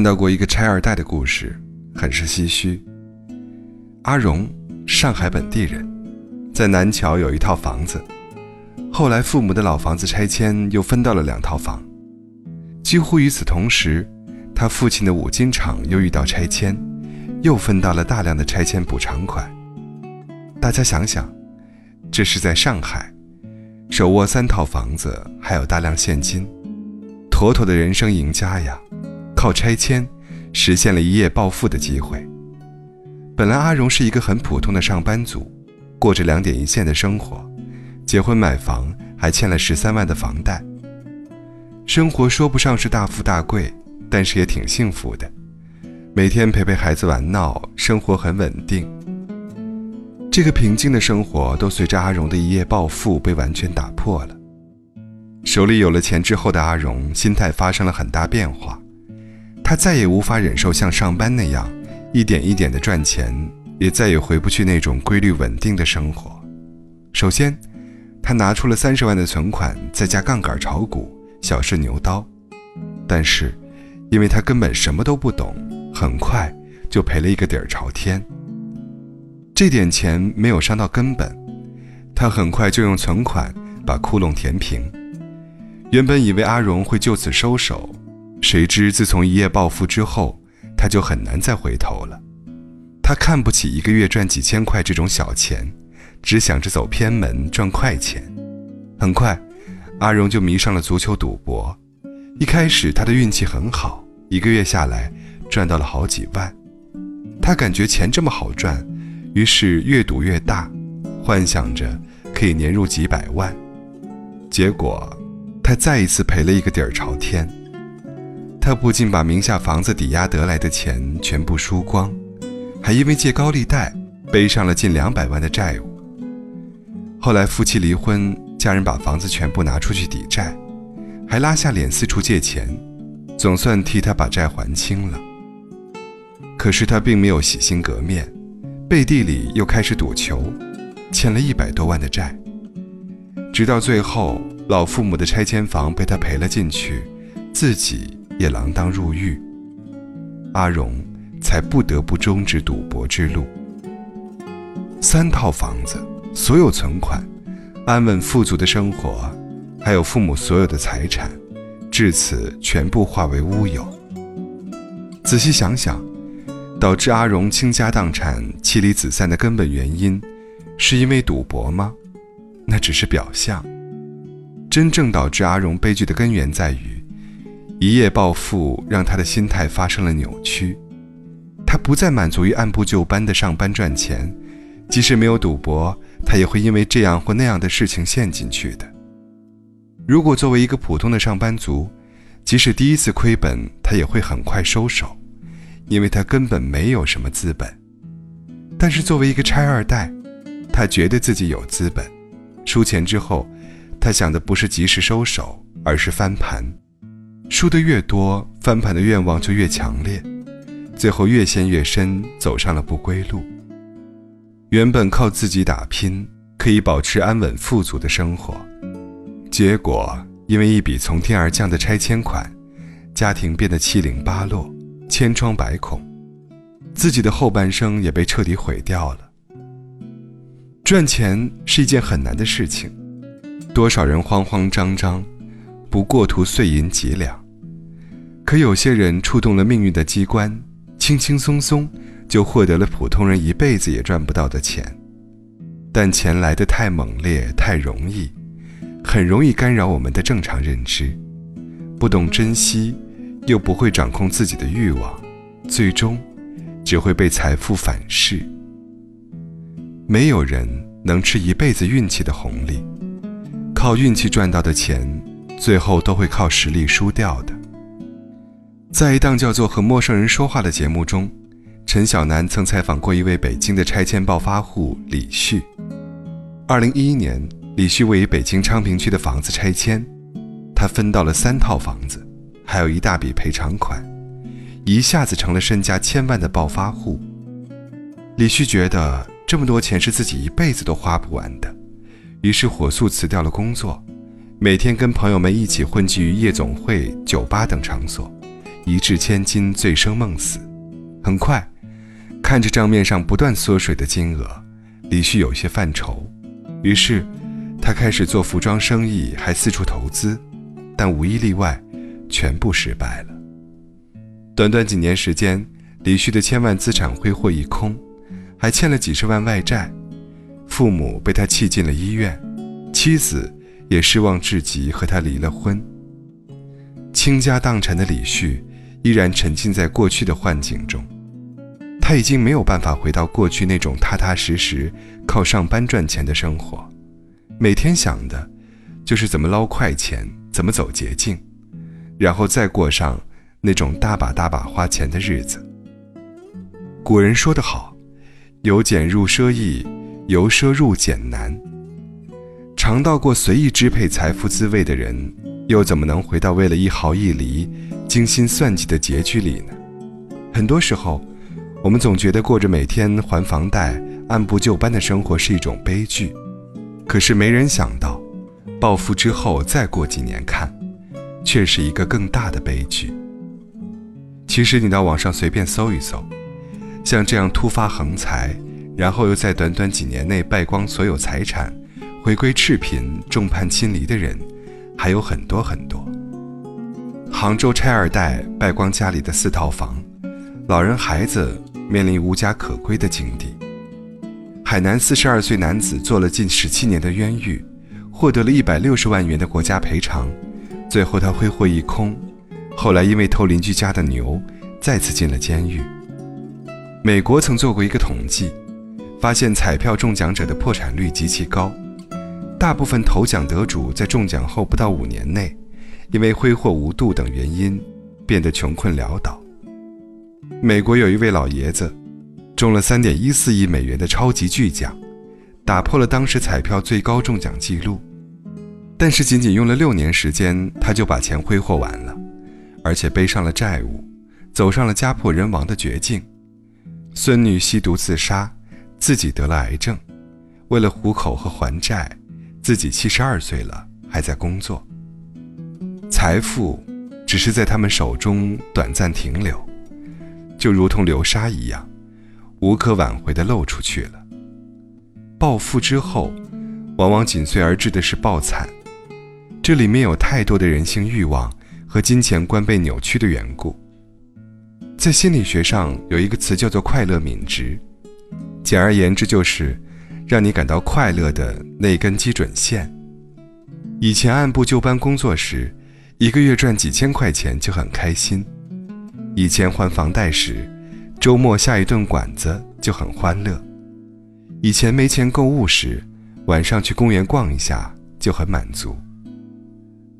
看到过一个拆二代的故事，很是唏嘘。阿荣，上海本地人，在南桥有一套房子，后来父母的老房子拆迁，又分到了两套房。几乎与此同时，他父亲的五金厂又遇到拆迁，又分到了大量的拆迁补偿款。大家想想，这是在上海，手握三套房子，还有大量现金，妥妥的人生赢家呀！靠拆迁实现了一夜暴富的机会。本来阿荣是一个很普通的上班族，过着两点一线的生活，结婚买房还欠了十三万的房贷。生活说不上是大富大贵，但是也挺幸福的。每天陪陪孩子玩闹，生活很稳定。这个平静的生活都随着阿荣的一夜暴富被完全打破了。手里有了钱之后的阿荣，心态发生了很大变化。他再也无法忍受像上班那样一点一点的赚钱，也再也回不去那种规律稳定的生活。首先，他拿出了三十万的存款，再加杠杆炒股，小试牛刀。但是，因为他根本什么都不懂，很快就赔了一个底儿朝天。这点钱没有伤到根本，他很快就用存款把窟窿填平。原本以为阿荣会就此收手。谁知，自从一夜暴富之后，他就很难再回头了。他看不起一个月赚几千块这种小钱，只想着走偏门赚快钱。很快，阿荣就迷上了足球赌博。一开始，他的运气很好，一个月下来赚到了好几万。他感觉钱这么好赚，于是越赌越大，幻想着可以年入几百万。结果，他再一次赔了一个底儿朝天。他不仅把名下房子抵押得来的钱全部输光，还因为借高利贷背上了近两百万的债务。后来夫妻离婚，家人把房子全部拿出去抵债，还拉下脸四处借钱，总算替他把债还清了。可是他并没有洗心革面，背地里又开始赌球，欠了一百多万的债。直到最后，老父母的拆迁房被他赔了进去，自己。也锒铛入狱，阿荣才不得不终止赌博之路。三套房子，所有存款，安稳富足的生活，还有父母所有的财产，至此全部化为乌有。仔细想想，导致阿荣倾家荡产、妻离子散的根本原因，是因为赌博吗？那只是表象。真正导致阿荣悲剧的根源在于。一夜暴富让他的心态发生了扭曲，他不再满足于按部就班的上班赚钱，即使没有赌博，他也会因为这样或那样的事情陷进去的。如果作为一个普通的上班族，即使第一次亏本，他也会很快收手，因为他根本没有什么资本。但是作为一个拆二代，他觉得自己有资本，输钱之后，他想的不是及时收手，而是翻盘。输得越多，翻盘的愿望就越强烈，最后越陷越深，走上了不归路。原本靠自己打拼可以保持安稳富足的生活，结果因为一笔从天而降的拆迁款，家庭变得七零八落，千疮百孔，自己的后半生也被彻底毁掉了。赚钱是一件很难的事情，多少人慌慌张张，不过图碎银几两。可有些人触动了命运的机关，轻轻松松就获得了普通人一辈子也赚不到的钱。但钱来得太猛烈、太容易，很容易干扰我们的正常认知。不懂珍惜，又不会掌控自己的欲望，最终只会被财富反噬。没有人能吃一辈子运气的红利，靠运气赚到的钱，最后都会靠实力输掉的。在一档叫做《和陌生人说话》的节目中，陈小南曾采访过一位北京的拆迁暴发户李旭。二零一一年，李旭位于北京昌平区的房子拆迁，他分到了三套房子，还有一大笔赔偿款，一下子成了身家千万的暴发户。李旭觉得这么多钱是自己一辈子都花不完的，于是火速辞掉了工作，每天跟朋友们一起混迹于夜总会、酒吧等场所。一掷千金，醉生梦死。很快，看着账面上不断缩水的金额，李旭有些犯愁。于是，他开始做服装生意，还四处投资，但无一例外，全部失败了。短短几年时间，李旭的千万资产挥霍一空，还欠了几十万外债，父母被他气进了医院，妻子也失望至极，和他离了婚。倾家荡产的李旭依然沉浸在过去的幻境中，他已经没有办法回到过去那种踏踏实实靠上班赚钱的生活，每天想的，就是怎么捞快钱，怎么走捷径，然后再过上那种大把大把花钱的日子。古人说得好，由俭入奢易，由奢入俭难。尝到过随意支配财富滋味的人。又怎么能回到为了一毫一厘精心算计的拮据里呢？很多时候，我们总觉得过着每天还房贷、按部就班的生活是一种悲剧，可是没人想到，暴富之后再过几年看，却是一个更大的悲剧。其实你到网上随便搜一搜，像这样突发横财，然后又在短短几年内败光所有财产，回归赤贫、众叛亲离的人。还有很多很多。杭州拆二代败光家里的四套房，老人孩子面临无家可归的境地。海南四十二岁男子做了近十七年的冤狱，获得了一百六十万元的国家赔偿，最后他挥霍一空。后来因为偷邻居家的牛，再次进了监狱。美国曾做过一个统计，发现彩票中奖者的破产率极其高。大部分头奖得主在中奖后不到五年内，因为挥霍无度等原因，变得穷困潦倒。美国有一位老爷子，中了三点一四亿美元的超级巨奖，打破了当时彩票最高中奖记录。但是仅仅用了六年时间，他就把钱挥霍完了，而且背上了债务，走上了家破人亡的绝境。孙女吸毒自杀，自己得了癌症，为了糊口和还债。自己七十二岁了，还在工作。财富只是在他们手中短暂停留，就如同流沙一样，无可挽回的漏出去了。暴富之后，往往紧随而至的是暴惨。这里面有太多的人性欲望和金钱观被扭曲的缘故。在心理学上有一个词叫做“快乐敏值”，简而言之就是。让你感到快乐的那根基准线。以前按部就班工作时，一个月赚几千块钱就很开心；以前还房贷时，周末下一顿馆子就很欢乐；以前没钱购物时，晚上去公园逛一下就很满足。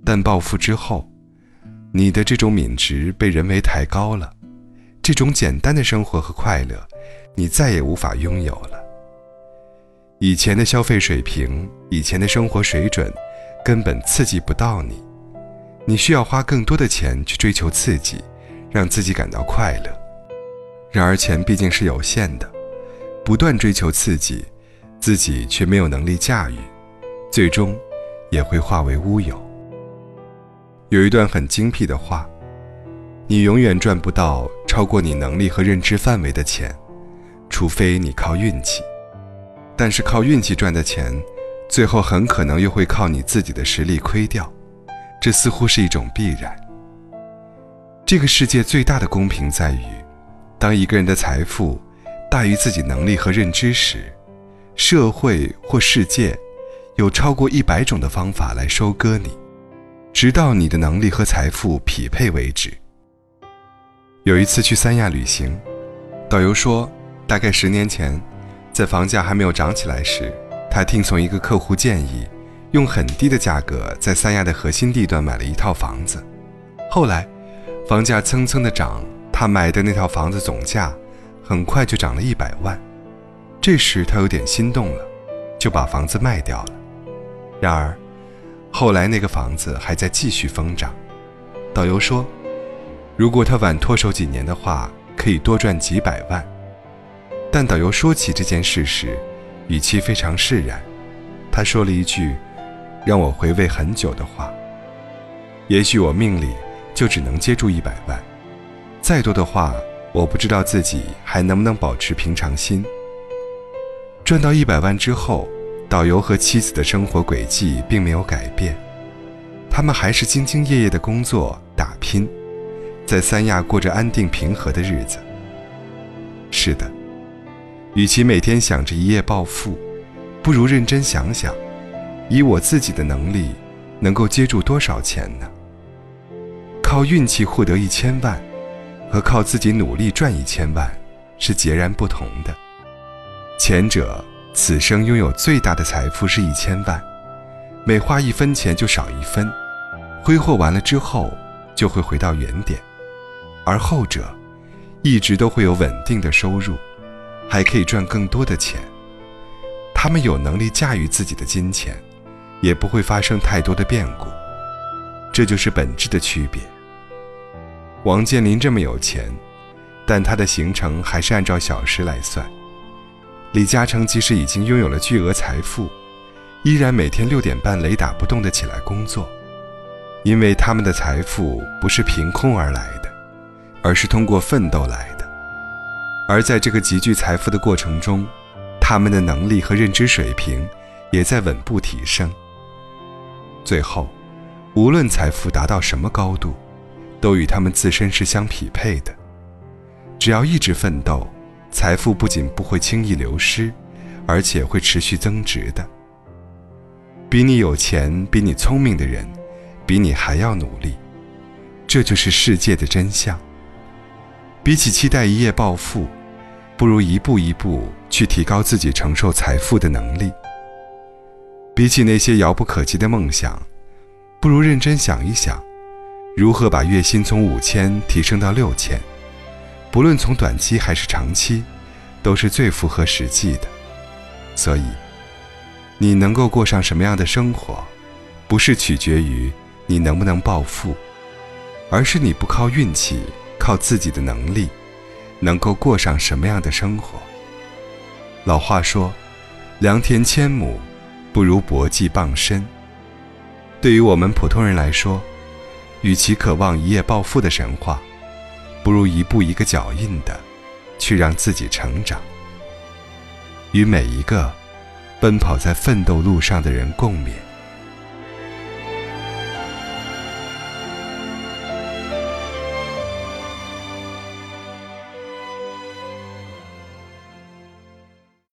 但暴富之后，你的这种敏值被人为抬高了，这种简单的生活和快乐，你再也无法拥有了。以前的消费水平，以前的生活水准，根本刺激不到你。你需要花更多的钱去追求刺激，让自己感到快乐。然而钱毕竟是有限的，不断追求刺激，自己却没有能力驾驭，最终也会化为乌有。有一段很精辟的话：你永远赚不到超过你能力和认知范围的钱，除非你靠运气。但是靠运气赚的钱，最后很可能又会靠你自己的实力亏掉，这似乎是一种必然。这个世界最大的公平在于，当一个人的财富大于自己能力和认知时，社会或世界有超过一百种的方法来收割你，直到你的能力和财富匹配为止。有一次去三亚旅行，导游说，大概十年前。在房价还没有涨起来时，他听从一个客户建议，用很低的价格在三亚的核心地段买了一套房子。后来，房价蹭蹭的涨，他买的那套房子总价很快就涨了一百万。这时他有点心动了，就把房子卖掉了。然而，后来那个房子还在继续疯涨。导游说，如果他晚脱手几年的话，可以多赚几百万。但导游说起这件事时，语气非常释然。他说了一句让我回味很久的话：“也许我命里就只能接住一百万，再多的话，我不知道自己还能不能保持平常心。赚到一百万之后，导游和妻子的生活轨迹并没有改变，他们还是兢兢业业的工作打拼，在三亚过着安定平和的日子。是的，与其每天想着一夜暴富，不如认真想想，以我自己的能力，能够接住多少钱呢？靠运气获得一千万，和靠自己努力赚一千万，是截然不同的。前者此生拥有最大的财富是一千万，每花一分钱就少一分，挥霍完了之后就会回到原点；而后者，一直都会有稳定的收入，还可以赚更多的钱。他们有能力驾驭自己的金钱，也不会发生太多的变故。这就是本质的区别。王健林这么有钱，但他的行程还是按照小时来算。李嘉诚即使已经拥有了巨额财富，依然每天六点半雷打不动地起来工作，因为他们的财富不是凭空而来的，而是通过奋斗来的。而在这个集聚财富的过程中，他们的能力和认知水平也在稳步提升。最后，无论财富达到什么高度，都与他们自身是相匹配的。只要一直奋斗。财富不仅不会轻易流失，而且会持续增值的。比你有钱、比你聪明的人，比你还要努力，这就是世界的真相。比起期待一夜暴富，不如一步一步去提高自己承受财富的能力。比起那些遥不可及的梦想，不如认真想一想，如何把月薪从五千提升到六千。不论从短期还是长期，都是最符合实际的。所以，你能够过上什么样的生活，不是取决于你能不能暴富，而是你不靠运气，靠自己的能力，能够过上什么样的生活。老话说：“良田千亩，不如搏技傍身。”对于我们普通人来说，与其渴望一夜暴富的神话。不如一步一个脚印的，去让自己成长，与每一个奔跑在奋斗路上的人共勉。